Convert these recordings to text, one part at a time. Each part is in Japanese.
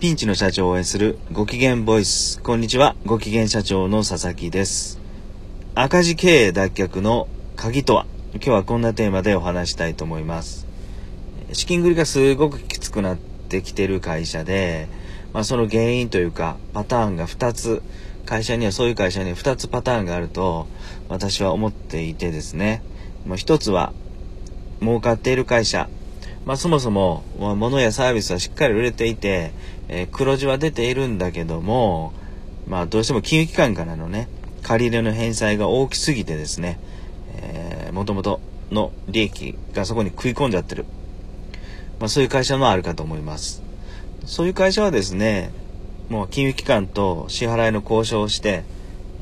ピンチの社長を応援するご機嫌ボイス。こんにちは。ご機嫌社長の佐々木です。赤字経営脱却の鍵とは？今日はこんなテーマでお話したいと思います。資金繰りがすごくきつくなってきてる会社で、まあ、その原因というかパターンが2つ、会社にはそういう会社には2つパターンがあると私は思っていてですね。もう1つは儲かっている会社。まあ、そもそも物やサービスはしっかり売れていて、えー、黒字は出ているんだけども、まあ、どうしても金融機関からのね、借り入れの返済が大きすぎてですね、えー、元々の利益がそこに食い込んじゃってる。まあ、そういう会社もあるかと思います。そういう会社はですね、もう金融機関と支払いの交渉をして、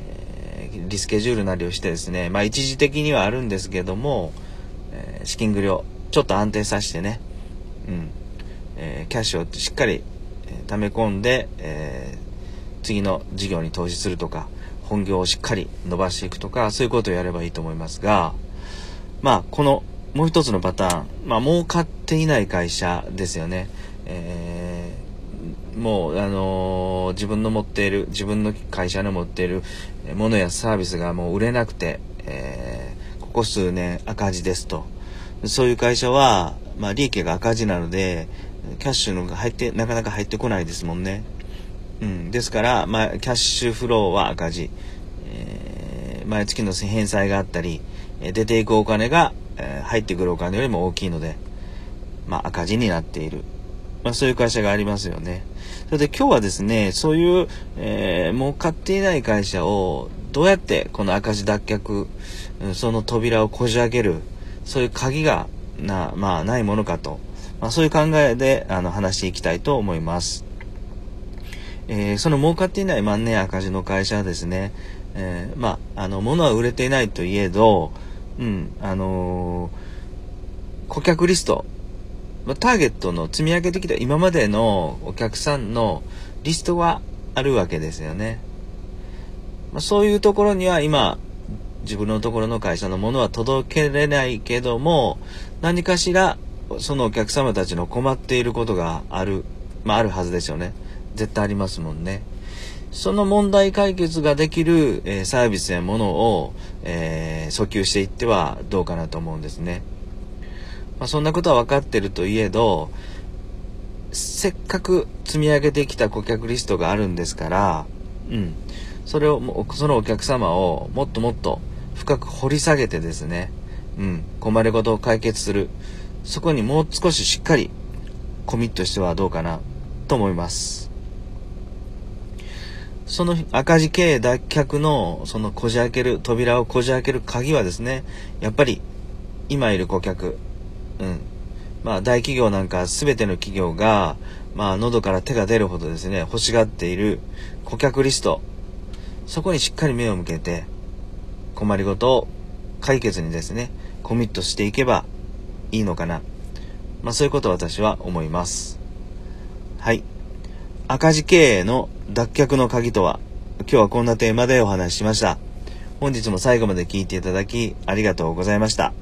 えー、リスケジュールなりをしてですね、まあ一時的にはあるんですけども、えー、資金繰りをちょっと安定させてね、うん、えー、キャッシュをしっかりえ溜め込んで、えー、次の事業に投資するとか、本業をしっかり伸ばしていくとか、そういうことをやればいいと思いますが、まあ、このもう一つのパターン、まあ、儲かっていない会社ですよね。えー、もう、あのー、自分の持っている、自分の会社の持っているものやサービスがもう売れなくて、えー、ここ数年赤字ですと。そういう会社は、まあ、利益が赤字なので、キャッシュのが入って、なかなか入ってこないですもんね。うん。ですから、まあ、キャッシュフローは赤字。えー、毎月の返済があったり、出ていくお金が、え、入ってくるお金よりも大きいので、まあ、赤字になっている。まあ、そういう会社がありますよね。それで今日はですね、そういう、えー、儲かっていない会社を、どうやってこの赤字脱却、その扉をこじ開ける、そういう鍵が、な、まあ、ないものかと。まあ、そういう考えであの話していきたいと思います。えー、その儲かっていない万年赤字の会社はですね、えー、まあ、あの、物は売れていないといえど、うん、あのー、顧客リスト、ターゲットの積み上げてきた今までのお客さんのリストはあるわけですよね。まあ、そういうところには今、自分のところの会社のものは届けれないけども、何かしらそのお客様たちの困っていることがある、まああるはずですよね。絶対ありますもんね。その問題解決ができる、えー、サービスやものを、えー、訴求していってはどうかなと思うんですね。まあ、そんなことは分かってるといえど、せっかく積み上げてきた顧客リストがあるんですから、うん。それを、そのお客様をもっともっと深く掘り下げてですね、うん、困りごとを解決する。そこにもう少ししっかりコミットしてはどうかなと思います。その赤字経営脱却のそのこじ開ける、扉をこじ開ける鍵はですね、やっぱり今いる顧客、うん。まあ大企業なんか全ての企業が、まあ喉から手が出るほどですね、欲しがっている顧客リスト、そこにしっかり目を向けて、困りごとを解決にですね、コミットしていけばいいのかな。まあそういうことを私は思います。はい。赤字経営の脱却の鍵とは、今日はこんなテーマでお話ししました。本日も最後まで聞いていただきありがとうございました。